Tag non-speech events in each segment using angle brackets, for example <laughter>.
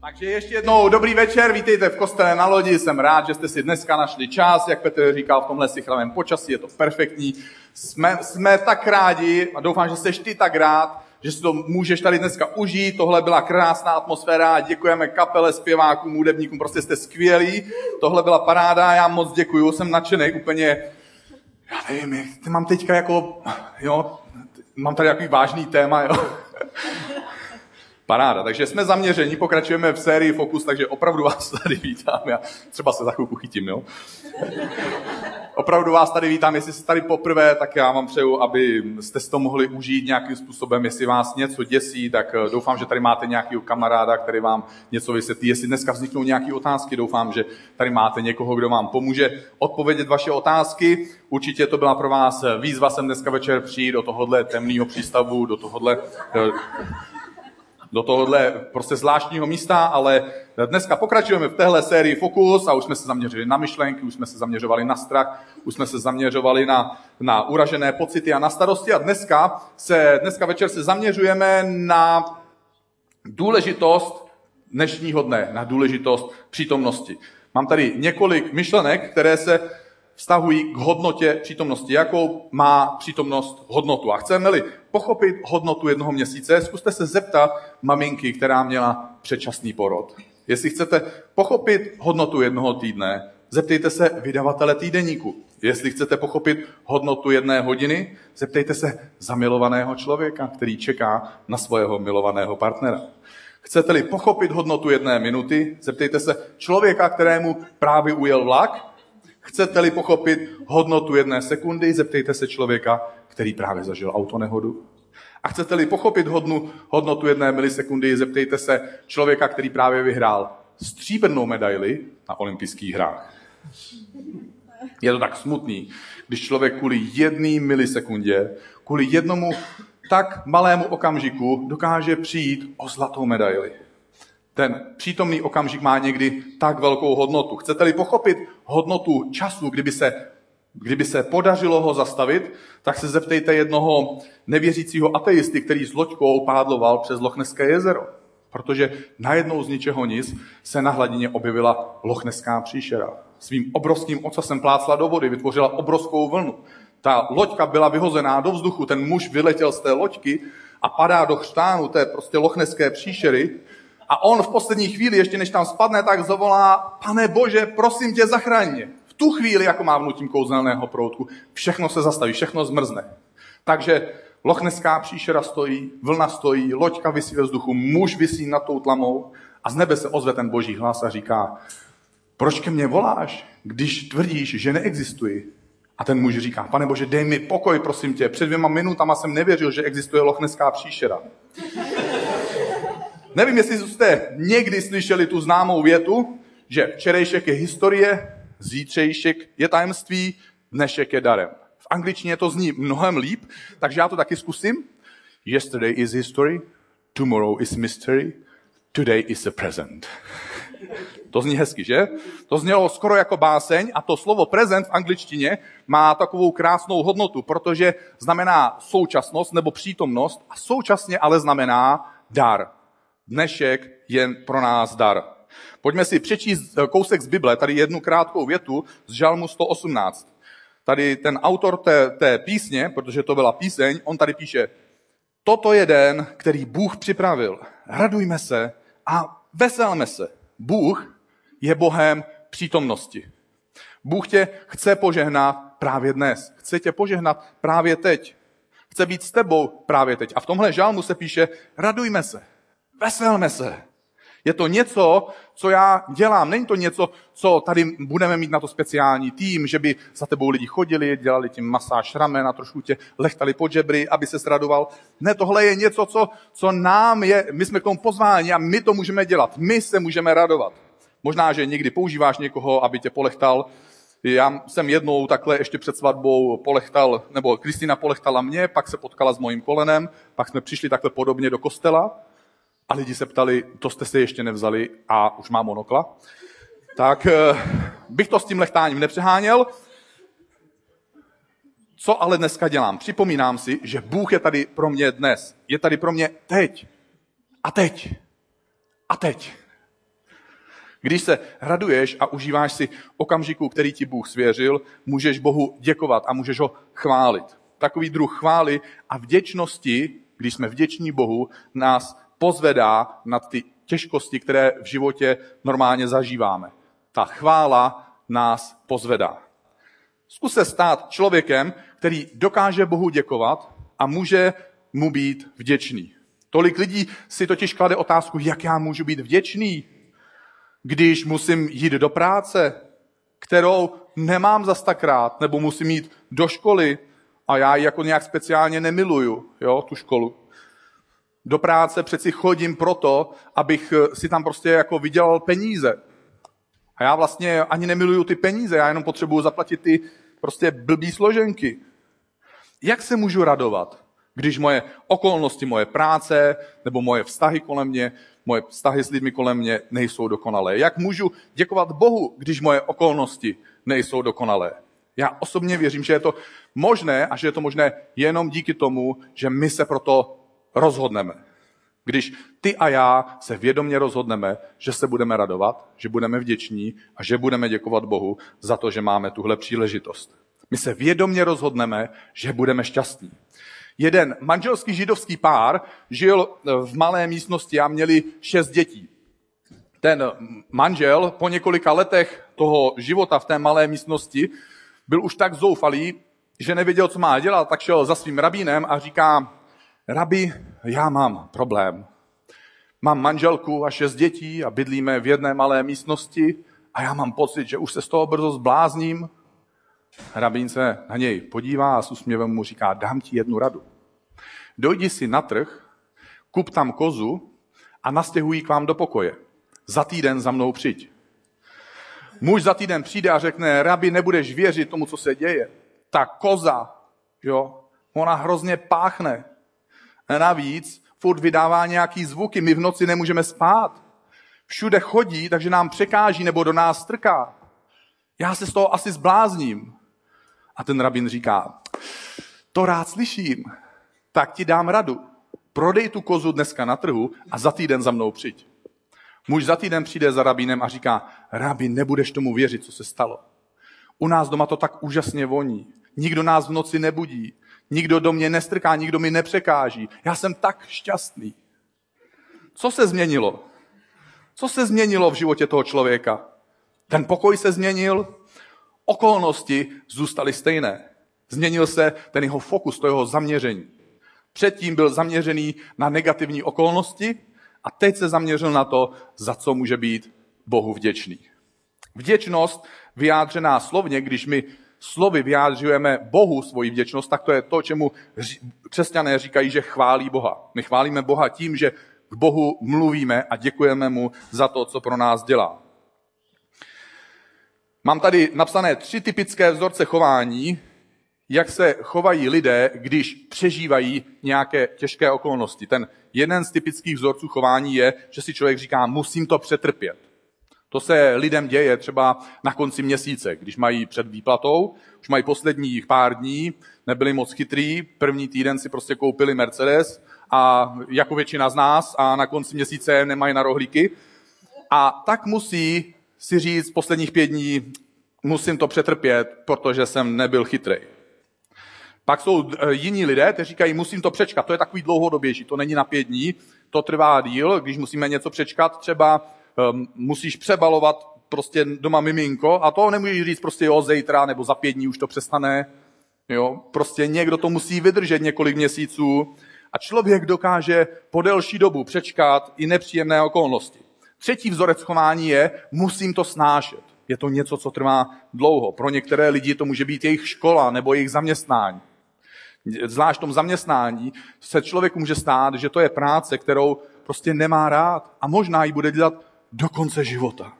Takže ještě jednou dobrý večer, vítejte v kostele na lodi, jsem rád, že jste si dneska našli čas, jak Petr říkal, v tomhle sichravém počasí je to perfektní. Jsme, jsme tak rádi a doufám, že jsi ty tak rád, že si to můžeš tady dneska užít. Tohle byla krásná atmosféra, děkujeme kapele, zpěvákům, hudebníkům, prostě jste skvělí. Tohle byla paráda, já moc děkuju, jsem nadšený úplně, já nevím, mám teďka jako, jo, mám tady nějaký vážný téma, jo. Paráda, takže jsme zaměření, pokračujeme v sérii Focus, takže opravdu vás tady vítám. Já třeba se za chvilku chytím, jo? Opravdu vás tady vítám, jestli jste tady poprvé, tak já vám přeju, aby jste to mohli užít nějakým způsobem. Jestli vás něco děsí, tak eh, doufám, že tady máte nějakého kamaráda, který vám něco vysvětlí. Jestli dneska vzniknou nějaké otázky, doufám, že tady máte někoho, kdo vám pomůže odpovědět vaše otázky. Určitě to byla pro vás výzva sem dneska večer přijít do tohohle temného přístavu, do tohohle eh, do tohohle prostě zvláštního místa, ale dneska pokračujeme v téhle sérii Fokus a už jsme se zaměřili na myšlenky, už jsme se zaměřovali na strach, už jsme se zaměřovali na, na uražené pocity a na starosti a dneska, se, dneska večer se zaměřujeme na důležitost dnešního dne, na důležitost přítomnosti. Mám tady několik myšlenek, které se vztahují k hodnotě přítomnosti. Jakou má přítomnost hodnotu? A chceme-li pochopit hodnotu jednoho měsíce, zkuste se zeptat maminky, která měla předčasný porod. Jestli chcete pochopit hodnotu jednoho týdne, zeptejte se vydavatele týdeníku. Jestli chcete pochopit hodnotu jedné hodiny, zeptejte se zamilovaného člověka, který čeká na svého milovaného partnera. Chcete-li pochopit hodnotu jedné minuty, zeptejte se člověka, kterému právě ujel vlak, Chcete-li pochopit hodnotu jedné sekundy, zeptejte se člověka, který právě zažil autonehodu. A chcete-li pochopit hodnu, hodnotu jedné milisekundy, zeptejte se člověka, který právě vyhrál stříbrnou medaili na olympijských hrách. Je to tak smutný, když člověk kvůli jedné milisekundě, kvůli jednomu tak malému okamžiku dokáže přijít o zlatou medaili. Ten přítomný okamžik má někdy tak velkou hodnotu. Chcete-li pochopit hodnotu času, kdyby se, kdyby se podařilo ho zastavit, tak se zeptejte jednoho nevěřícího ateisty, který s loďkou pádloval přes Lochneské jezero. Protože najednou z ničeho nic se na hladině objevila Lochneská příšera. Svým obrovským ocasem plácla do vody, vytvořila obrovskou vlnu. Ta loďka byla vyhozená do vzduchu, ten muž vyletěl z té loďky a padá do chřtánu té prostě lochneské příšery a on v poslední chvíli, ještě než tam spadne, tak zavolá, pane Bože, prosím tě, zachraň mě. V tu chvíli, jako má vnutím kouzelného proutku, všechno se zastaví, všechno zmrzne. Takže lochneská příšera stojí, vlna stojí, loďka vysí ve vzduchu, muž vysí nad tou tlamou a z nebe se ozve ten boží hlas a říká, proč ke mně voláš, když tvrdíš, že neexistuji? A ten muž říká, pane Bože, dej mi pokoj, prosím tě. Před dvěma minutama jsem nevěřil, že existuje lochneská příšera. Nevím, jestli jste někdy slyšeli tu známou větu, že včerejšek je historie, zítřejšek je tajemství, dnešek je darem. V angličtině to zní mnohem líp, takže já to taky zkusím. Yesterday is history, tomorrow is mystery, today is a present. To zní hezky, že? To znělo skoro jako báseň a to slovo present v angličtině má takovou krásnou hodnotu, protože znamená současnost nebo přítomnost a současně ale znamená dar dnešek je pro nás dar. Pojďme si přečíst eh, kousek z Bible, tady jednu krátkou větu z Žalmu 118. Tady ten autor té, té písně, protože to byla píseň, on tady píše, toto je den, který Bůh připravil. Radujme se a veselme se. Bůh je Bohem přítomnosti. Bůh tě chce požehnat právě dnes. Chce tě požehnat právě teď. Chce být s tebou právě teď. A v tomhle žálmu se píše, radujme se. Veselme se. Je to něco, co já dělám. Není to něco, co tady budeme mít na to speciální tým, že by za tebou lidi chodili, dělali tím masáž ramen a trošku tě lechtali pod žebry, aby se sradoval. Ne, tohle je něco, co, co nám je, my jsme k tomu pozváni a my to můžeme dělat. My se můžeme radovat. Možná, že někdy používáš někoho, aby tě polechtal. Já jsem jednou takhle ještě před svatbou polechtal, nebo Kristýna polechtala mě, pak se potkala s mojím kolenem, pak jsme přišli takhle podobně do kostela a lidi se ptali, to jste se ještě nevzali a už mám monokla. Tak eh, bych to s tím lechtáním nepřeháněl. Co ale dneska dělám? Připomínám si, že Bůh je tady pro mě dnes. Je tady pro mě teď. A teď. A teď. Když se raduješ a užíváš si okamžiku, který ti Bůh svěřil, můžeš Bohu děkovat a můžeš ho chválit. Takový druh chvály a vděčnosti, když jsme vděční Bohu, nás pozvedá nad ty těžkosti, které v životě normálně zažíváme. Ta chvála nás pozvedá. Zkus se stát člověkem, který dokáže Bohu děkovat a může mu být vděčný. Tolik lidí si totiž klade otázku, jak já můžu být vděčný, když musím jít do práce, kterou nemám zas tak rád, nebo musím jít do školy a já ji jako nějak speciálně nemiluju, jo, tu školu. Do práce přeci chodím proto, abych si tam prostě jako vydělal peníze. A já vlastně ani nemiluju ty peníze, já jenom potřebuju zaplatit ty prostě blbý složenky. Jak se můžu radovat, když moje okolnosti, moje práce nebo moje vztahy kolem mě, moje vztahy s lidmi kolem mě nejsou dokonalé? Jak můžu děkovat Bohu, když moje okolnosti nejsou dokonalé? Já osobně věřím, že je to možné a že je to možné jenom díky tomu, že my se proto rozhodneme. Když ty a já se vědomně rozhodneme, že se budeme radovat, že budeme vděční a že budeme děkovat Bohu za to, že máme tuhle příležitost. My se vědomně rozhodneme, že budeme šťastní. Jeden manželský židovský pár žil v malé místnosti a měli šest dětí. Ten manžel po několika letech toho života v té malé místnosti byl už tak zoufalý, že nevěděl, co má dělat, tak šel za svým rabínem a říká, rabi, já mám problém. Mám manželku a šest dětí a bydlíme v jedné malé místnosti a já mám pocit, že už se z toho brzo zblázním. Rabín se na něj podívá a s úsměvem mu říká, dám ti jednu radu. Dojdi si na trh, kup tam kozu a nastěhují k vám do pokoje. Za týden za mnou přijď. Muž za týden přijde a řekne, rabi, nebudeš věřit tomu, co se děje. Ta koza, jo, ona hrozně páchne. A navíc furt vydává nějaký zvuky, my v noci nemůžeme spát. Všude chodí, takže nám překáží nebo do nás strká. Já se z toho asi zblázním. A ten rabin říká, to rád slyším, tak ti dám radu. Prodej tu kozu dneska na trhu a za týden za mnou přijď. Muž za týden přijde za rabínem a říká, rabin, nebudeš tomu věřit, co se stalo. U nás doma to tak úžasně voní. Nikdo nás v noci nebudí. Nikdo do mě nestrká, nikdo mi nepřekáží. Já jsem tak šťastný. Co se změnilo? Co se změnilo v životě toho člověka? Ten pokoj se změnil, okolnosti zůstaly stejné. Změnil se ten jeho fokus, to jeho zaměření. Předtím byl zaměřený na negativní okolnosti a teď se zaměřil na to, za co může být Bohu vděčný. Vděčnost vyjádřená slovně, když my slovy vyjádřujeme Bohu svoji vděčnost, tak to je to, čemu křesťané říkají, že chválí Boha. My chválíme Boha tím, že k Bohu mluvíme a děkujeme mu za to, co pro nás dělá. Mám tady napsané tři typické vzorce chování, jak se chovají lidé, když přežívají nějaké těžké okolnosti. Ten jeden z typických vzorců chování je, že si člověk říká, musím to přetrpět. To se lidem děje třeba na konci měsíce, když mají před výplatou, už mají posledních pár dní, nebyli moc chytrý, první týden si prostě koupili Mercedes a jako většina z nás a na konci měsíce nemají na rohlíky. A tak musí si říct posledních pět dní, musím to přetrpět, protože jsem nebyl chytrý. Pak jsou e, jiní lidé, kteří říkají, musím to přečkat. To je takový dlouhodobější, to není na pět dní, to trvá díl, když musíme něco přečkat, třeba um, musíš přebalovat prostě doma miminko a to nemůžeš říct prostě jo, zítra nebo za pět dní už to přestane. Jo, prostě někdo to musí vydržet několik měsíců a člověk dokáže po delší dobu přečkat i nepříjemné okolnosti. Třetí vzorec chování je, musím to snášet. Je to něco, co trvá dlouho. Pro některé lidi to může být jejich škola nebo jejich zaměstnání. Zvlášť v tom zaměstnání se člověku může stát, že to je práce, kterou prostě nemá rád a možná ji bude dělat do konce života.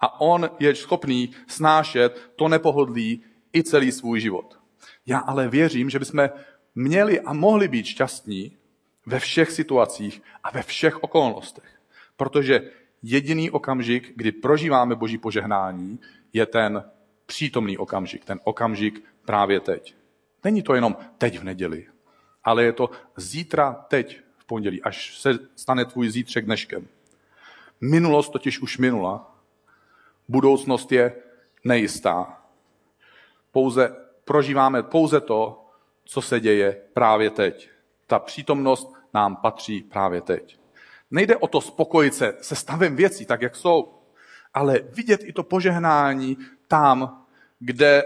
A on je schopný snášet to nepohodlí i celý svůj život. Já ale věřím, že bychom měli a mohli být šťastní ve všech situacích a ve všech okolnostech. Protože jediný okamžik, kdy prožíváme boží požehnání, je ten přítomný okamžik, ten okamžik právě teď. Není to jenom teď v neděli, ale je to zítra, teď v pondělí, až se stane tvůj zítřek dneškem. Minulost totiž už minula Budoucnost je nejistá. Pouze prožíváme pouze to, co se děje právě teď. Ta přítomnost nám patří právě teď. Nejde o to spokojit se se stavem věcí, tak jak jsou, ale vidět i to požehnání tam, kde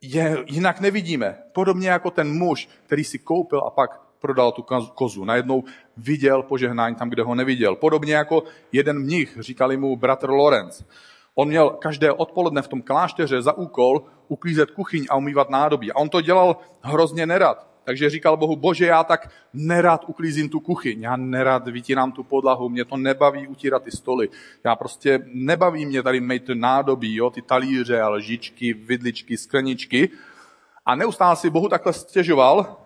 je jinak nevidíme. Podobně jako ten muž, který si koupil a pak prodal tu kozu. Najednou viděl požehnání tam, kde ho neviděl. Podobně jako jeden mnich, říkali mu bratr Lorenz. On měl každé odpoledne v tom klášteře za úkol uklízet kuchyň a umývat nádobí. A on to dělal hrozně nerad. Takže říkal Bohu, bože, já tak nerad uklízím tu kuchyň, já nerad vytírám tu podlahu, mě to nebaví utírat ty stoly. Já prostě nebaví mě tady mít nádobí, jo, ty talíře, lžičky, vidličky, skleničky. A neustále si Bohu takhle stěžoval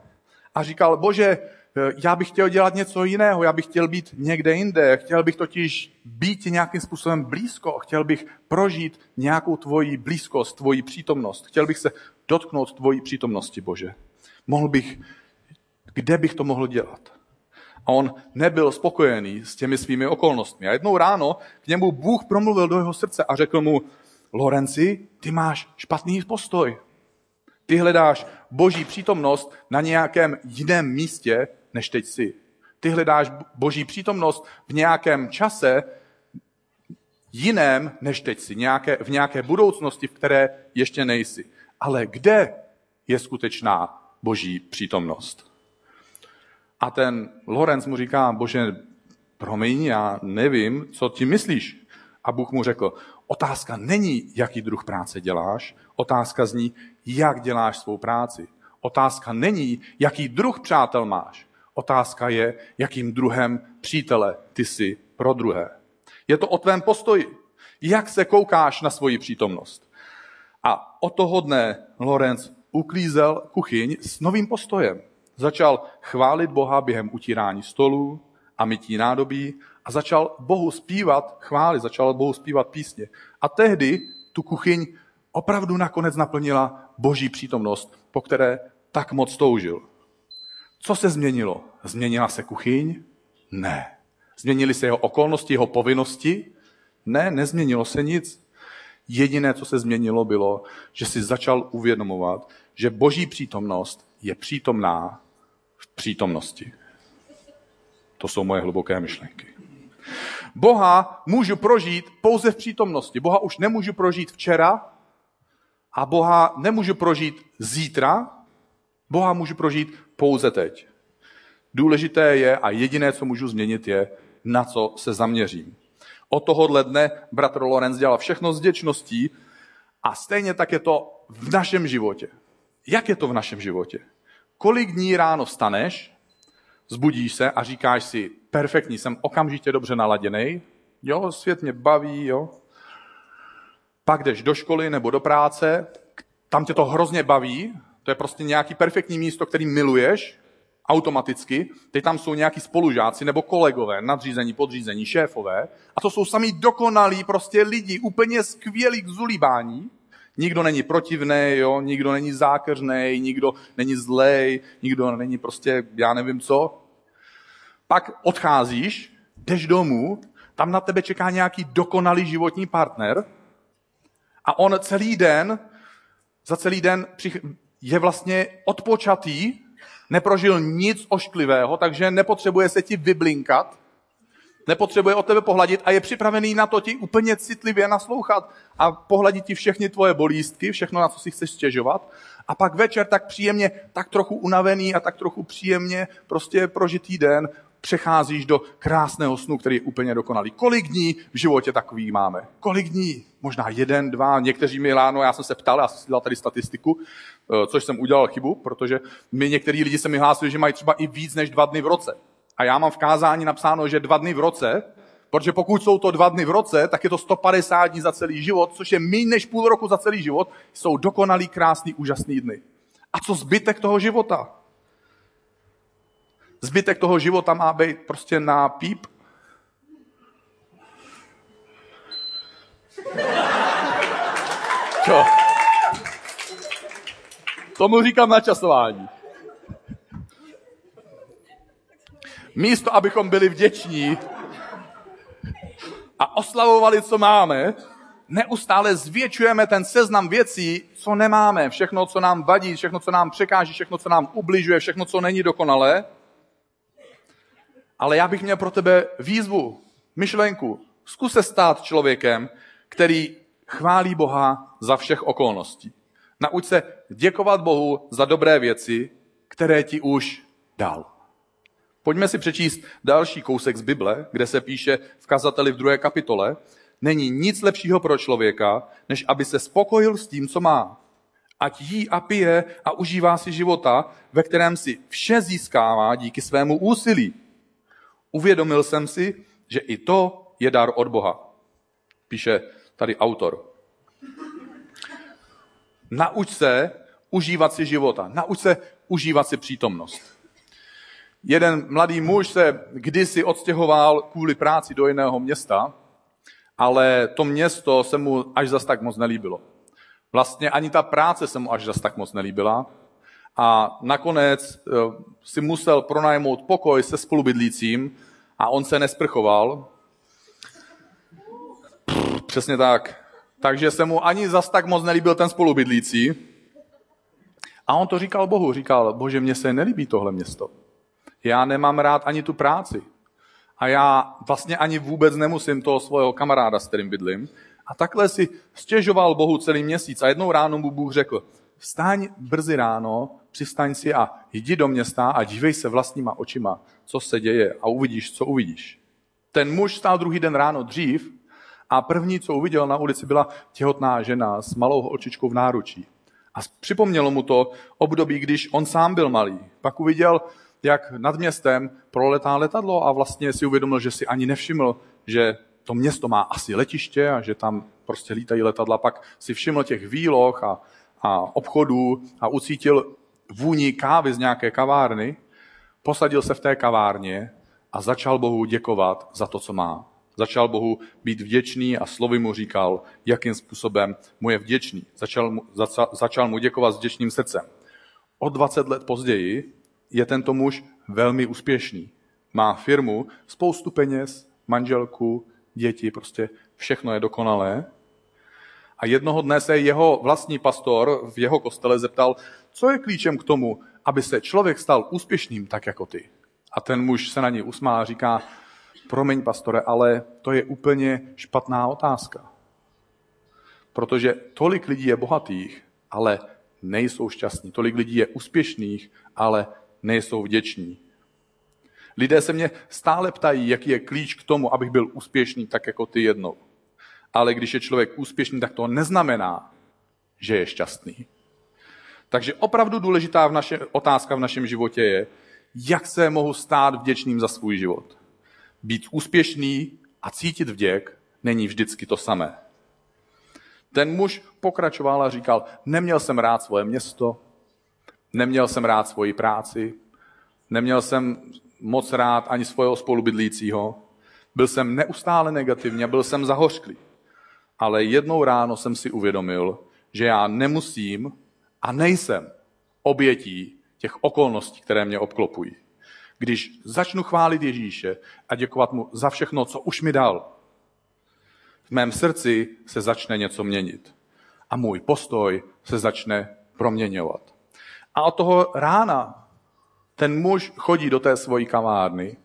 a říkal, bože, já bych chtěl dělat něco jiného, já bych chtěl být někde jinde, chtěl bych totiž být nějakým způsobem blízko, chtěl bych prožít nějakou tvoji blízkost, tvoji přítomnost, chtěl bych se dotknout tvojí přítomnosti, Bože. Mohl bych, kde bych to mohl dělat? A on nebyl spokojený s těmi svými okolnostmi. A jednou ráno k němu Bůh promluvil do jeho srdce a řekl mu, Lorenci, ty máš špatný postoj. Ty hledáš boží přítomnost na nějakém jiném místě, než teď jsi. Ty hledáš boží přítomnost v nějakém čase jiném, než teď jsi. Nějaké, v nějaké budoucnosti, v které ještě nejsi. Ale kde je skutečná boží přítomnost. A ten Lorenz mu říká, bože, promiň, já nevím, co ti myslíš. A Bůh mu řekl, otázka není, jaký druh práce děláš, otázka zní, jak děláš svou práci. Otázka není, jaký druh přátel máš. Otázka je, jakým druhem přítele ty jsi pro druhé. Je to o tvém postoji. Jak se koukáš na svoji přítomnost? A o toho dne Lorenz uklízel kuchyň s novým postojem. Začal chválit Boha během utírání stolů a mytí nádobí a začal Bohu zpívat chvály, začal Bohu zpívat písně. A tehdy tu kuchyň opravdu nakonec naplnila boží přítomnost, po které tak moc toužil. Co se změnilo? Změnila se kuchyň? Ne. Změnily se jeho okolnosti, jeho povinnosti? Ne, nezměnilo se nic. Jediné, co se změnilo, bylo, že si začal uvědomovat, že boží přítomnost je přítomná v přítomnosti. To jsou moje hluboké myšlenky. Boha můžu prožít pouze v přítomnosti. Boha už nemůžu prožít včera a Boha nemůžu prožít zítra. Boha můžu prožít pouze teď. Důležité je a jediné, co můžu změnit, je, na co se zaměřím. Od tohohle dne bratr Lorenz dělal všechno s děčností a stejně tak je to v našem životě. Jak je to v našem životě? Kolik dní ráno staneš, zbudíš se a říkáš si, perfektní, jsem okamžitě dobře naladěný, jo, svět mě baví, jo. Pak jdeš do školy nebo do práce, tam tě to hrozně baví, to je prostě nějaký perfektní místo, který miluješ, automaticky, teď tam jsou nějaký spolužáci nebo kolegové, nadřízení, podřízení, šéfové a to jsou sami dokonalí prostě lidi, úplně skvělí k zulíbání, Nikdo není protivný, jo? nikdo není zákeřný, nikdo není zlej, nikdo není prostě, já nevím co. Pak odcházíš, jdeš domů, tam na tebe čeká nějaký dokonalý životní partner a on celý den, za celý den je vlastně odpočatý, neprožil nic ošklivého, takže nepotřebuje se ti vyblinkat, nepotřebuje od tebe pohladit a je připravený na to ti úplně citlivě naslouchat a pohladit ti všechny tvoje bolístky, všechno, na co si chceš stěžovat. A pak večer tak příjemně, tak trochu unavený a tak trochu příjemně prostě prožitý den přecházíš do krásného snu, který je úplně dokonalý. Kolik dní v životě takový máme? Kolik dní? Možná jeden, dva, někteří mi ráno, já jsem se ptal, já jsem si dal tady statistiku, eh, což jsem udělal chybu, protože mi některý lidi se mi hlásili, že mají třeba i víc než dva dny v roce. A já mám v kázání napsáno, že dva dny v roce, protože pokud jsou to dva dny v roce, tak je to 150 dní za celý život, což je méně než půl roku za celý život, jsou dokonalý, krásný, úžasný dny. A co zbytek toho života? Zbytek toho života má být prostě na píp. Co? Tomu říkám načasování. Místo, abychom byli vděční a oslavovali, co máme, neustále zvětšujeme ten seznam věcí, co nemáme, všechno, co nám vadí, všechno, co nám překáží, všechno, co nám ubližuje, všechno, co není dokonalé. Ale já bych měl pro tebe výzvu, myšlenku. Zkus se stát člověkem, který chválí Boha za všech okolností. Nauč se děkovat Bohu za dobré věci, které ti už dal. Pojďme si přečíst další kousek z Bible, kde se píše v kazateli v druhé kapitole, není nic lepšího pro člověka, než aby se spokojil s tím, co má. Ať jí a pije a užívá si života, ve kterém si vše získává díky svému úsilí. Uvědomil jsem si, že i to je dar od Boha. Píše tady autor. Nauč se užívat si života. Nauč se užívat si přítomnost. Jeden mladý muž se kdysi odstěhoval kvůli práci do jiného města, ale to město se mu až zas tak moc nelíbilo. Vlastně ani ta práce se mu až zas tak moc nelíbila a nakonec eh, si musel pronajmout pokoj se spolubydlícím a on se nesprchoval. Přesně tak. Takže se mu ani zas tak moc nelíbil ten spolubydlící. A on to říkal Bohu, říkal, bože, mně se nelíbí tohle město. Já nemám rád ani tu práci. A já vlastně ani vůbec nemusím toho svého kamaráda, s kterým bydlím. A takhle si stěžoval Bohu celý měsíc. A jednou ráno mu Bůh řekl, vstaň brzy ráno, přistaň si a jdi do města a dívej se vlastníma očima, co se děje a uvidíš, co uvidíš. Ten muž stál druhý den ráno dřív a první, co uviděl na ulici, byla těhotná žena s malou očičkou v náručí. A připomnělo mu to období, když on sám byl malý. Pak uviděl, jak nad městem proletá letadlo a vlastně si uvědomil, že si ani nevšiml, že to město má asi letiště a že tam prostě lítají letadla. Pak si všiml těch výloh a, a obchodů a ucítil vůni kávy z nějaké kavárny, posadil se v té kavárně a začal Bohu děkovat za to, co má. Začal Bohu být vděčný a slovy mu říkal, jakým způsobem mu je vděčný. Začal mu, začal mu děkovat s vděčným srdcem. O 20 let později je tento muž velmi úspěšný. Má firmu, spoustu peněz, manželku, děti, prostě všechno je dokonalé. A jednoho dne se jeho vlastní pastor v jeho kostele zeptal, co je klíčem k tomu, aby se člověk stal úspěšným tak jako ty. A ten muž se na něj usmál a říká, promiň pastore, ale to je úplně špatná otázka. Protože tolik lidí je bohatých, ale nejsou šťastní. Tolik lidí je úspěšných, ale nejsou vděční. Lidé se mě stále ptají, jaký je klíč k tomu, abych byl úspěšný tak jako ty jednou. Ale když je člověk úspěšný, tak to neznamená, že je šťastný. Takže opravdu důležitá v naše, otázka v našem životě je, jak se mohu stát vděčným za svůj život. Být úspěšný a cítit vděk není vždycky to samé. Ten muž pokračoval a říkal, neměl jsem rád svoje město, neměl jsem rád svoji práci, neměl jsem moc rád ani svého spolubydlícího, byl jsem neustále negativní a byl jsem zahořklý. Ale jednou ráno jsem si uvědomil, že já nemusím a nejsem obětí těch okolností, které mě obklopují. Když začnu chválit Ježíše a děkovat mu za všechno, co už mi dal, v mém srdci se začne něco měnit. A můj postoj se začne proměňovat. A od toho rána ten muž chodí do té svojí kavárny,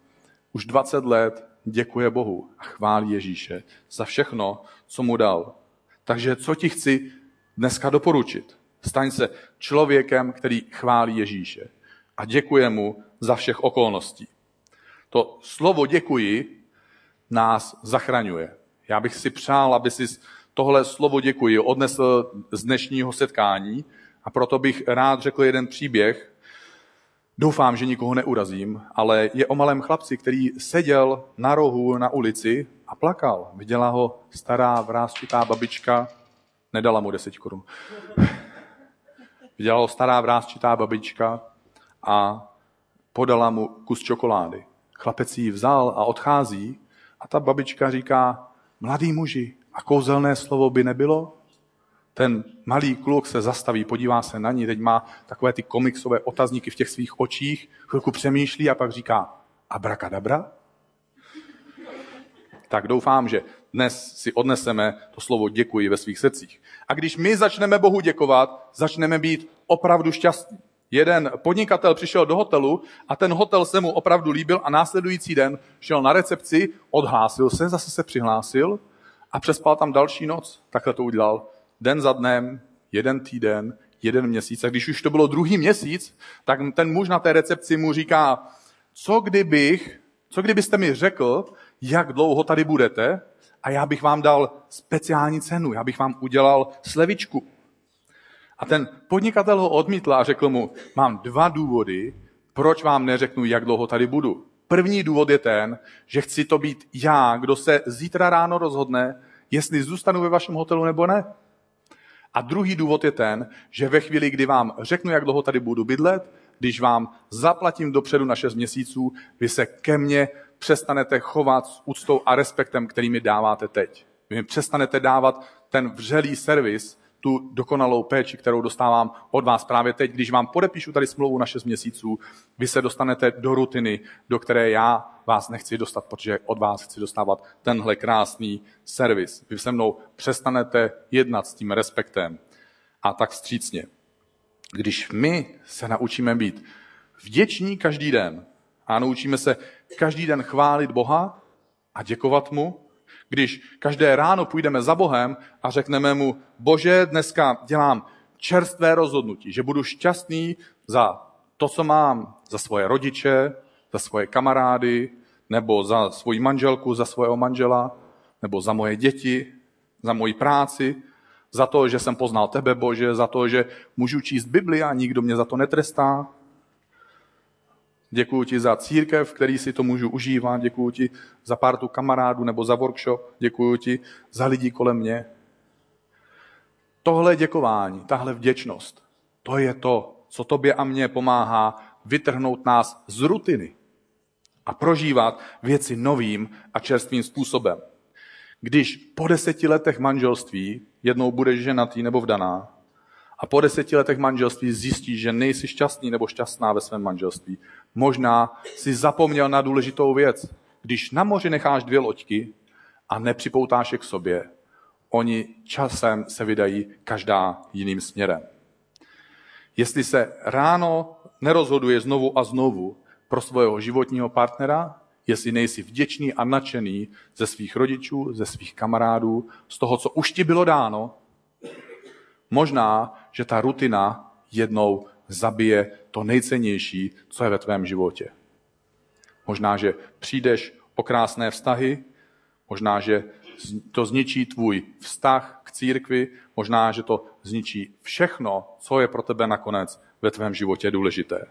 už 20 let děkuje Bohu a chválí Ježíše za všechno, co mu dal. Takže co ti chci dneska doporučit? Staň se člověkem, který chválí Ježíše a děkuje mu za všech okolností. To slovo děkuji nás zachraňuje. Já bych si přál, aby si tohle slovo děkuji odnesl z dnešního setkání a proto bych rád řekl jeden příběh. Doufám, že nikoho neurazím, ale je o malém chlapci, který seděl na rohu na ulici a plakal. Viděla ho stará vrázčitá babička, nedala mu deset korun. <laughs> Viděla ho stará vrázčitá babička a podala mu kus čokolády. Chlapec ji vzal a odchází a ta babička říká, mladý muži, a kouzelné slovo by nebylo? Ten malý kluk se zastaví, podívá se na ní, teď má takové ty komiksové otazníky v těch svých očích, chvilku přemýšlí a pak říká, abrakadabra? Tak doufám, že dnes si odneseme to slovo děkuji ve svých srdcích. A když my začneme Bohu děkovat, začneme být opravdu šťastní. Jeden podnikatel přišel do hotelu a ten hotel se mu opravdu líbil a následující den šel na recepci, odhlásil se, zase se přihlásil a přespal tam další noc. Takhle to udělal. Den za dnem, jeden týden, jeden měsíc. A když už to bylo druhý měsíc, tak ten muž na té recepci mu říká, co kdybych, co kdybyste mi řekl, jak dlouho tady budete a já bych vám dal speciální cenu, já bych vám udělal slevičku. A ten podnikatel ho odmítl a řekl mu, mám dva důvody, proč vám neřeknu, jak dlouho tady budu. První důvod je ten, že chci to být já, kdo se zítra ráno rozhodne, jestli zůstanu ve vašem hotelu nebo ne. A druhý důvod je ten, že ve chvíli, kdy vám řeknu, jak dlouho tady budu bydlet, když vám zaplatím dopředu na 6 měsíců, vy se ke mně přestanete chovat s úctou a respektem, který mi dáváte teď. Vy mi přestanete dávat ten vřelý servis, tu dokonalou péči, kterou dostávám od vás právě teď. Když vám podepíšu tady smlouvu na 6 měsíců, vy se dostanete do rutiny, do které já vás nechci dostat, protože od vás chci dostávat tenhle krásný servis. Vy se mnou přestanete jednat s tím respektem a tak střícně. Když my se naučíme být vděční každý den a naučíme se každý den chválit Boha a děkovat mu, když každé ráno půjdeme za Bohem a řekneme mu, bože, dneska dělám čerstvé rozhodnutí, že budu šťastný za to, co mám, za svoje rodiče, za svoje kamarády, nebo za svoji manželku, za svého manžela, nebo za moje děti, za moji práci, za to, že jsem poznal tebe, Bože, za to, že můžu číst Bibli a nikdo mě za to netrestá, Děkuji ti za církev, který si to můžu užívat. Děkuji ti za pártu kamarádů nebo za workshop. Děkuji ti za lidi kolem mě. Tohle děkování, tahle vděčnost, to je to, co tobě a mně pomáhá vytrhnout nás z rutiny a prožívat věci novým a čerstvým způsobem. Když po deseti letech manželství jednou budeš ženatý nebo vdaná, a po deseti letech manželství zjistíš, že nejsi šťastný nebo šťastná ve svém manželství. Možná si zapomněl na důležitou věc. Když na moři necháš dvě loďky a nepřipoutáš je k sobě, oni časem se vydají každá jiným směrem. Jestli se ráno nerozhoduje znovu a znovu pro svého životního partnera, jestli nejsi vděčný a nadšený ze svých rodičů, ze svých kamarádů, z toho, co už ti bylo dáno, možná že ta rutina jednou zabije to nejcennější, co je ve tvém životě. Možná, že přijdeš o krásné vztahy, možná, že to zničí tvůj vztah k církvi, možná, že to zničí všechno, co je pro tebe nakonec ve tvém životě důležité.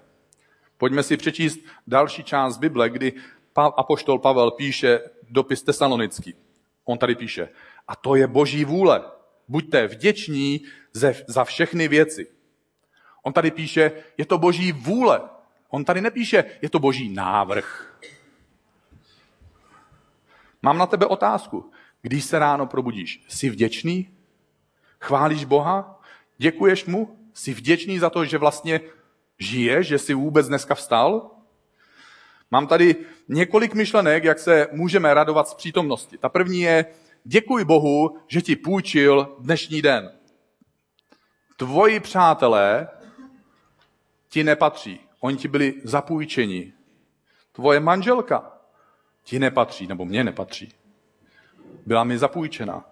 Pojďme si přečíst další část Bible, kdy apoštol Pavel píše dopis tesalonický. On tady píše, a to je boží vůle. Buďte vděční za všechny věci. On tady píše, je to boží vůle. On tady nepíše, je to boží návrh. Mám na tebe otázku. Když se ráno probudíš, jsi vděčný? Chválíš Boha? Děkuješ mu? Jsi vděčný za to, že vlastně žiješ, že jsi vůbec dneska vstal? Mám tady několik myšlenek, jak se můžeme radovat z přítomnosti. Ta první je, děkuji Bohu, že ti půjčil dnešní den. Tvoji přátelé ti nepatří. Oni ti byli zapůjčeni. Tvoje manželka ti nepatří, nebo mě nepatří. Byla mi zapůjčena.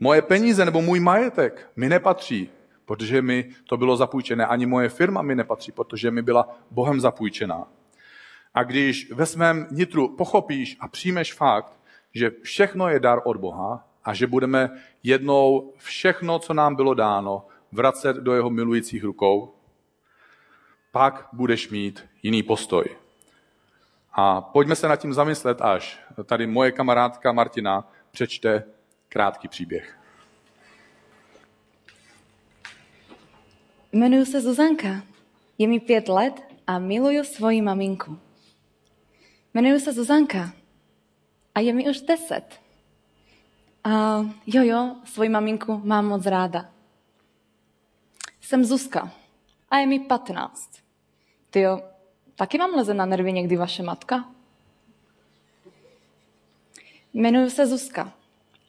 Moje peníze nebo můj majetek mi nepatří, protože mi to bylo zapůjčené. Ani moje firma mi nepatří, protože mi byla Bohem zapůjčená. A když ve svém nitru pochopíš a přijmeš fakt, že všechno je dar od Boha a že budeme jednou všechno, co nám bylo dáno, vracet do jeho milujících rukou, pak budeš mít jiný postoj. A pojďme se nad tím zamyslet, až tady moje kamarádka Martina přečte krátký příběh. Jmenuji se Zuzanka. Je mi pět let a miluju svoji maminku. Jmenuji se Zuzanka a je mi už deset. A jo, jo, svoji maminku mám moc ráda. Jsem Zuzka a je mi 15. Ty jo, taky vám leze na nervy někdy vaše matka? Jmenuji se Zuzka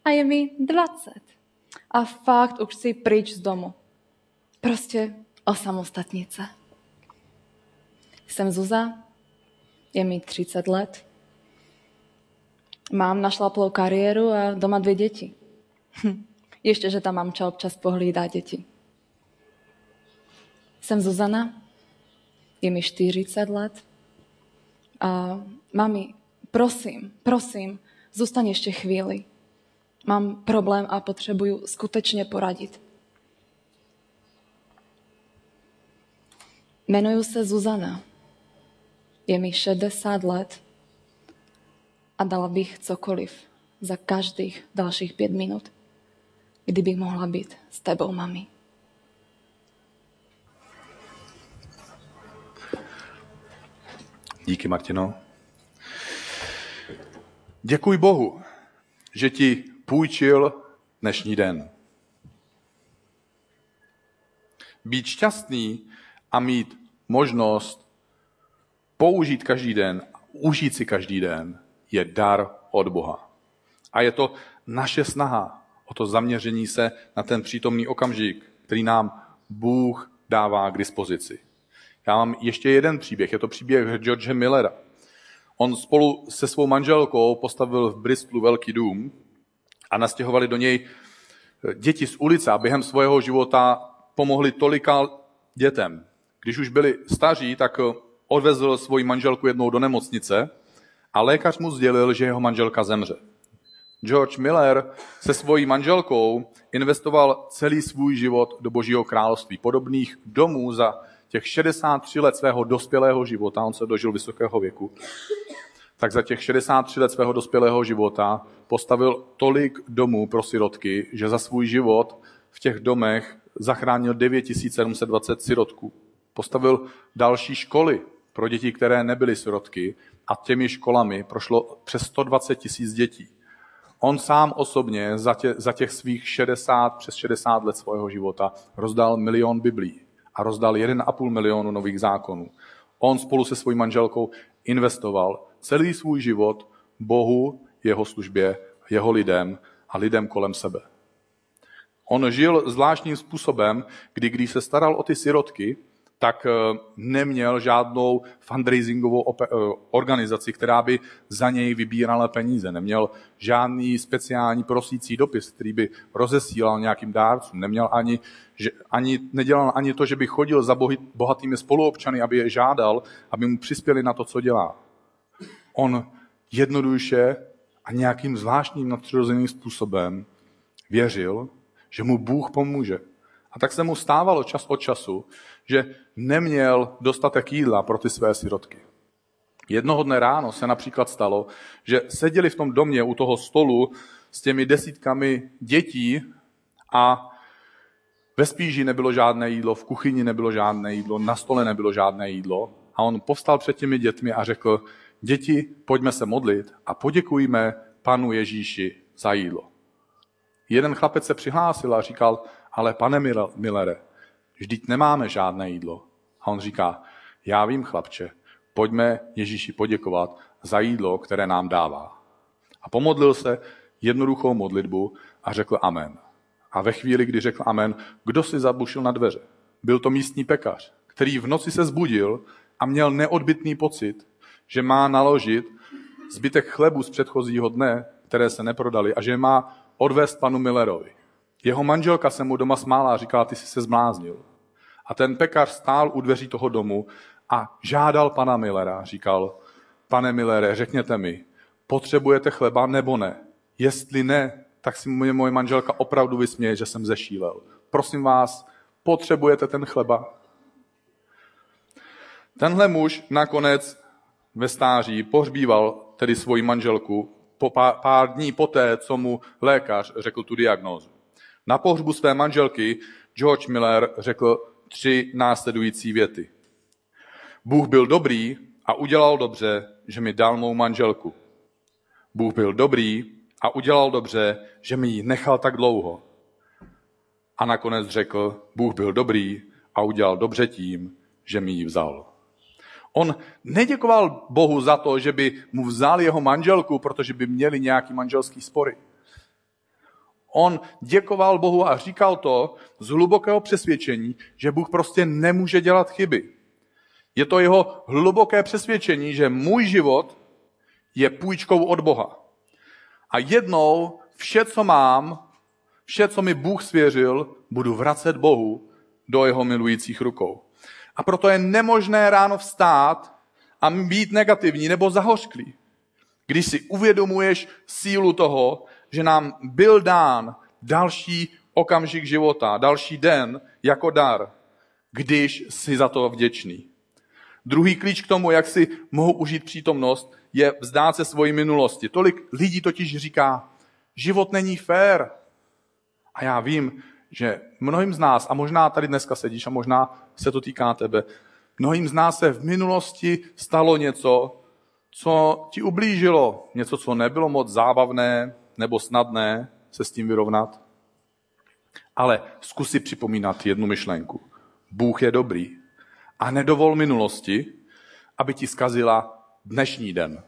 a je mi 20. A fakt už si pryč z domu. Prostě osamostatnice. Jsem Zuza, je mi 30 let. Mám našlaplou kariéru a doma dvě děti. Hm. Ještě, že tam mamča občas pohlídá děti. Jsem Zuzana, je mi 40 let. A mami, prosím, prosím, zůstaň ještě chvíli. Mám problém a potřebuju skutečně poradit. Jmenuji se Zuzana. Je mi 60 let a dala bych cokoliv za každých dalších pět minut, kdybych mohla být s tebou, mami. Díky, Martino. Děkuji Bohu, že ti půjčil dnešní den. Být šťastný a mít možnost použít každý den, užít si každý den, je dar od Boha. A je to naše snaha o to zaměření se na ten přítomný okamžik, který nám Bůh dává k dispozici. Já mám ještě jeden příběh, je to příběh George Millera. On spolu se svou manželkou postavil v Bristolu velký dům a nastěhovali do něj děti z ulice a během svého života pomohli tolika dětem. Když už byli staří, tak odvezl svoji manželku jednou do nemocnice a lékař mu sdělil, že jeho manželka zemře. George Miller se svojí manželkou investoval celý svůj život do Božího království. Podobných domů za těch 63 let svého dospělého života, on se dožil vysokého věku, tak za těch 63 let svého dospělého života postavil tolik domů pro sirotky, že za svůj život v těch domech zachránil 9720 sirotků. Postavil další školy pro děti, které nebyly sirotky a těmi školami prošlo přes 120 tisíc dětí. On sám osobně za, tě, za těch svých 60, přes 60 let svého života rozdal milion biblí a rozdal 1,5 milionu nových zákonů. On spolu se svojí manželkou investoval celý svůj život Bohu, jeho službě, jeho lidem a lidem kolem sebe. On žil zvláštním způsobem, kdy když se staral o ty sirotky, tak eh, neměl žádnou fundraisingovou eh, organizaci, která by za něj vybírala peníze. Neměl žádný speciální prosící dopis, který by rozesílal nějakým dárcům. Neměl ani, že, ani, nedělal ani to, že by chodil za bohatými spoluobčany, aby je žádal, aby mu přispěli na to, co dělá. On jednoduše a nějakým zvláštním nadpřirozeným způsobem věřil, že mu Bůh pomůže. A tak se mu stávalo čas od času, že neměl dostatek jídla pro ty své sirotky. Jednoho dne ráno se například stalo, že seděli v tom domě u toho stolu s těmi desítkami dětí a ve spíži nebylo žádné jídlo, v kuchyni nebylo žádné jídlo, na stole nebylo žádné jídlo. A on povstal před těmi dětmi a řekl, děti, pojďme se modlit a poděkujme panu Ježíši za jídlo. Jeden chlapec se přihlásil a říkal, ale pane Millere, vždyť nemáme žádné jídlo. A on říká, já vím, chlapče, pojďme Ježíši poděkovat za jídlo, které nám dává. A pomodlil se jednoduchou modlitbu a řekl amen. A ve chvíli, kdy řekl amen, kdo si zabušil na dveře? Byl to místní pekař, který v noci se zbudil a měl neodbitný pocit, že má naložit zbytek chlebu z předchozího dne, které se neprodali, a že má odvést panu Millerovi. Jeho manželka se mu doma smála a říkala, ty jsi se zbláznil. A ten pekař stál u dveří toho domu a žádal pana Millera. Říkal, pane Millere, řekněte mi, potřebujete chleba nebo ne? Jestli ne, tak si mě moje manželka opravdu vysměje, že jsem zešílel. Prosím vás, potřebujete ten chleba? Tenhle muž nakonec ve stáří pohřbíval tedy svoji manželku po pár, pár dní poté, co mu lékař řekl tu diagnózu. Na pohřbu své manželky George Miller řekl tři následující věty. Bůh byl dobrý a udělal dobře, že mi dal mou manželku. Bůh byl dobrý a udělal dobře, že mi ji nechal tak dlouho. A nakonec řekl, Bůh byl dobrý a udělal dobře tím, že mi ji vzal. On neděkoval Bohu za to, že by mu vzal jeho manželku, protože by měli nějaký manželský spory. On děkoval Bohu a říkal to z hlubokého přesvědčení, že Bůh prostě nemůže dělat chyby. Je to jeho hluboké přesvědčení, že můj život je půjčkou od Boha. A jednou vše, co mám, vše, co mi Bůh svěřil, budu vracet Bohu do jeho milujících rukou. A proto je nemožné ráno vstát a být negativní nebo zahořklý. Když si uvědomuješ sílu toho, že nám byl dán další okamžik života, další den jako dar, když jsi za to vděčný. Druhý klíč k tomu, jak si mohu užít přítomnost, je vzdát se svojí minulosti. Tolik lidí totiž říká, život není fér. A já vím, že mnohým z nás, a možná tady dneska sedíš a možná se to týká tebe, mnohým z nás se v minulosti stalo něco, co ti ublížilo, něco, co nebylo moc zábavné nebo snadné se s tím vyrovnat. Ale zkus si připomínat jednu myšlenku. Bůh je dobrý a nedovol minulosti, aby ti zkazila dnešní den.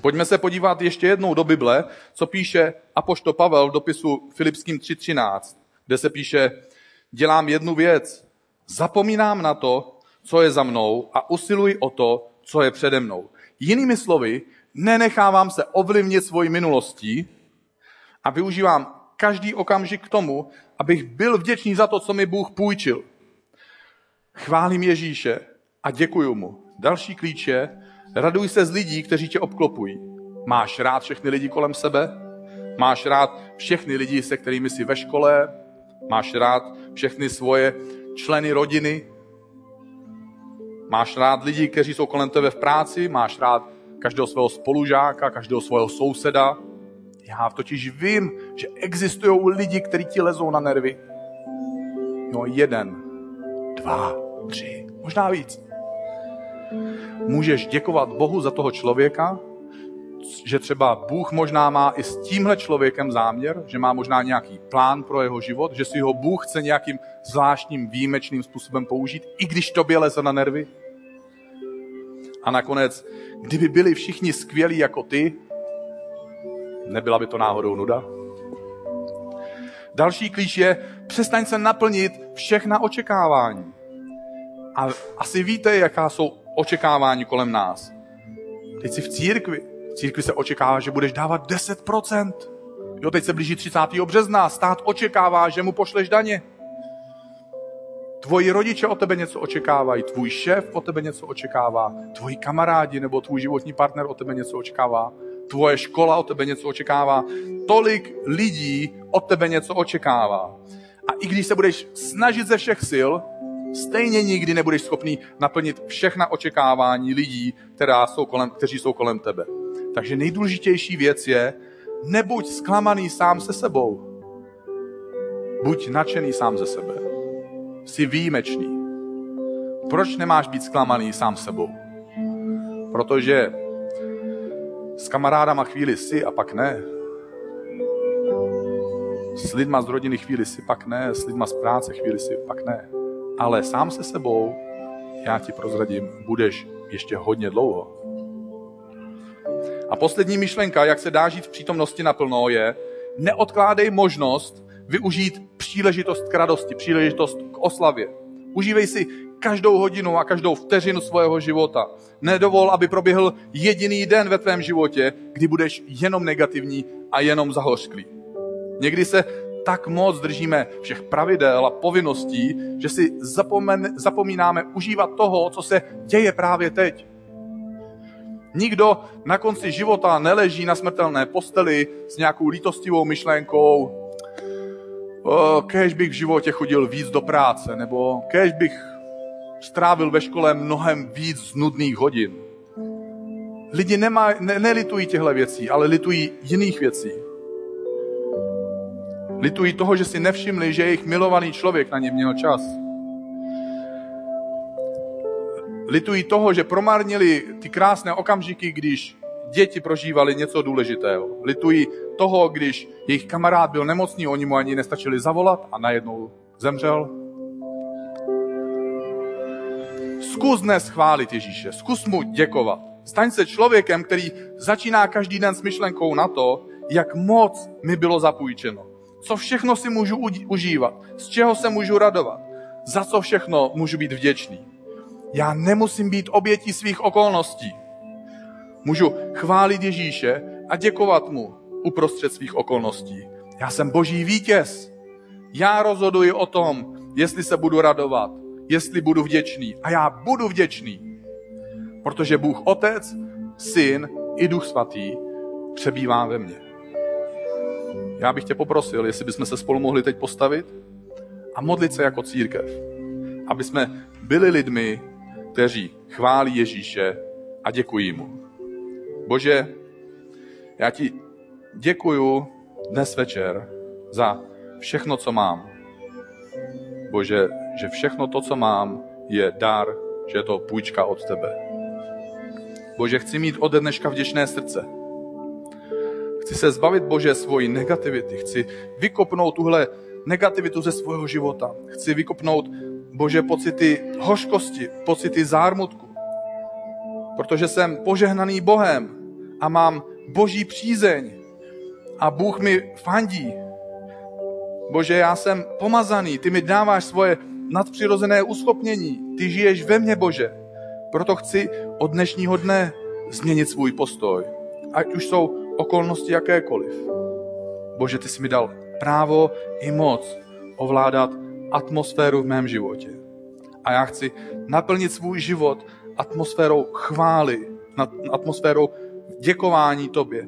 Pojďme se podívat ještě jednou do Bible, co píše Apošto Pavel v dopisu Filipským 3.13, kde se píše, dělám jednu věc, zapomínám na to, co je za mnou a usiluji o to, co je přede mnou. Jinými slovy, nenechávám se ovlivnit svojí minulostí a využívám každý okamžik k tomu, abych byl vděčný za to, co mi Bůh půjčil. Chválím Ježíše a děkuju mu. Další klíč je, raduj se z lidí, kteří tě obklopují. Máš rád všechny lidi kolem sebe? Máš rád všechny lidi, se kterými jsi ve škole? Máš rád všechny svoje členy rodiny? Máš rád lidi, kteří jsou kolem tebe v práci? Máš rád každého svého spolužáka, každého svého souseda? Já totiž vím, že existují lidi, kteří ti lezou na nervy. No jeden, dva, tři, možná víc. Můžeš děkovat Bohu za toho člověka, že třeba Bůh možná má i s tímhle člověkem záměr, že má možná nějaký plán pro jeho život, že si ho Bůh chce nějakým zvláštním, výjimečným způsobem použít, i když tobě leze na nervy. A nakonec, kdyby byli všichni skvělí jako ty, nebyla by to náhodou nuda? Další klíč je, přestaň se naplnit všechna očekávání. A asi víte, jaká jsou očekávání kolem nás. Teď jsi v církvi. V církvi se očekává, že budeš dávat 10%. Jo, teď se blíží 30. března. Stát očekává, že mu pošleš daně. Tvoji rodiče od tebe něco očekávají, tvůj šéf od tebe něco očekává, tvoji kamarádi nebo tvůj životní partner od tebe něco očekává, tvoje škola od tebe něco očekává. Tolik lidí od tebe něco očekává. A i když se budeš snažit ze všech sil, stejně nikdy nebudeš schopný naplnit všechna očekávání lidí, která jsou kolem, kteří jsou kolem tebe. Takže nejdůležitější věc je, nebuď zklamaný sám se sebou. Buď nadšený sám ze sebe. Jsi výjimečný. Proč nemáš být zklamaný sám sebou? Protože s kamarádama chvíli si a pak ne. S lidma z rodiny chvíli si, pak ne. S lidma z práce chvíli si, pak ne ale sám se sebou, já ti prozradím, budeš ještě hodně dlouho. A poslední myšlenka, jak se dá žít v přítomnosti naplno, je neodkládej možnost využít příležitost k radosti, příležitost k oslavě. Užívej si každou hodinu a každou vteřinu svého života. Nedovol, aby proběhl jediný den ve tvém životě, kdy budeš jenom negativní a jenom zahořklý. Někdy se tak moc držíme všech pravidel a povinností, že si zapomen, zapomínáme užívat toho, co se děje právě teď. Nikdo na konci života neleží na smrtelné posteli s nějakou lítostivou myšlenkou, kež bych v životě chodil víc do práce, nebo kež bych strávil ve škole mnohem víc nudných hodin. Lidi nemá, ne, nelitují těchto věcí, ale litují jiných věcí. Litují toho, že si nevšimli, že jejich milovaný člověk na ně měl čas. Litují toho, že promarnili ty krásné okamžiky, když děti prožívali něco důležitého. Litují toho, když jejich kamarád byl nemocný, oni mu ani nestačili zavolat a najednou zemřel. Zkus dnes chválit Ježíše, zkus mu děkovat. Staň se člověkem, který začíná každý den s myšlenkou na to, jak moc mi bylo zapůjčeno. Co všechno si můžu užívat, z čeho se můžu radovat, za co všechno můžu být vděčný. Já nemusím být obětí svých okolností. Můžu chválit Ježíše a děkovat mu uprostřed svých okolností. Já jsem boží vítěz. Já rozhoduji o tom, jestli se budu radovat, jestli budu vděčný. A já budu vděčný, protože Bůh Otec, Syn i Duch Svatý přebývá ve mně. Já bych tě poprosil, jestli bychom se spolu mohli teď postavit a modlit se jako církev. Aby jsme byli lidmi, kteří chválí Ježíše a děkují mu. Bože, já ti děkuju dnes večer za všechno, co mám. Bože, že všechno to, co mám, je dar, že je to půjčka od tebe. Bože, chci mít ode dneška vděčné srdce. Chci se zbavit, Bože, svojí negativity. Chci vykopnout tuhle negativitu ze svého života. Chci vykopnout, Bože, pocity hořkosti, pocity zármutku. Protože jsem požehnaný Bohem a mám boží přízeň a Bůh mi fandí. Bože, já jsem pomazaný, ty mi dáváš svoje nadpřirozené uschopnění. Ty žiješ ve mně, Bože. Proto chci od dnešního dne změnit svůj postoj. Ať už jsou okolnosti jakékoliv. Bože, ty jsi mi dal právo i moc ovládat atmosféru v mém životě. A já chci naplnit svůj život atmosférou chvály, atmosférou děkování tobě,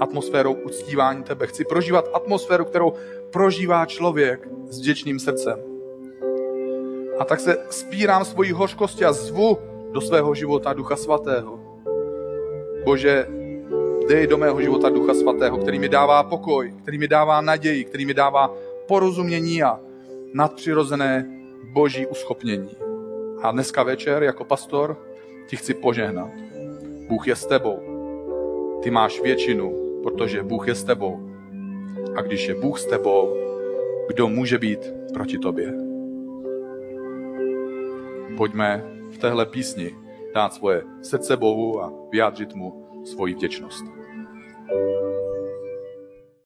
atmosférou uctívání tebe. Chci prožívat atmosféru, kterou prožívá člověk s vděčným srdcem. A tak se spírám svojí hořkosti a zvu do svého života Ducha Svatého. Bože, dej do mého života Ducha Svatého, který mi dává pokoj, který mi dává naději, který mi dává porozumění a nadpřirozené boží uschopnění. A dneska večer jako pastor ti chci požehnat. Bůh je s tebou. Ty máš většinu, protože Bůh je s tebou. A když je Bůh s tebou, kdo může být proti tobě? Pojďme v téhle písni dát svoje srdce Bohu a vyjádřit mu svoji vděčnost.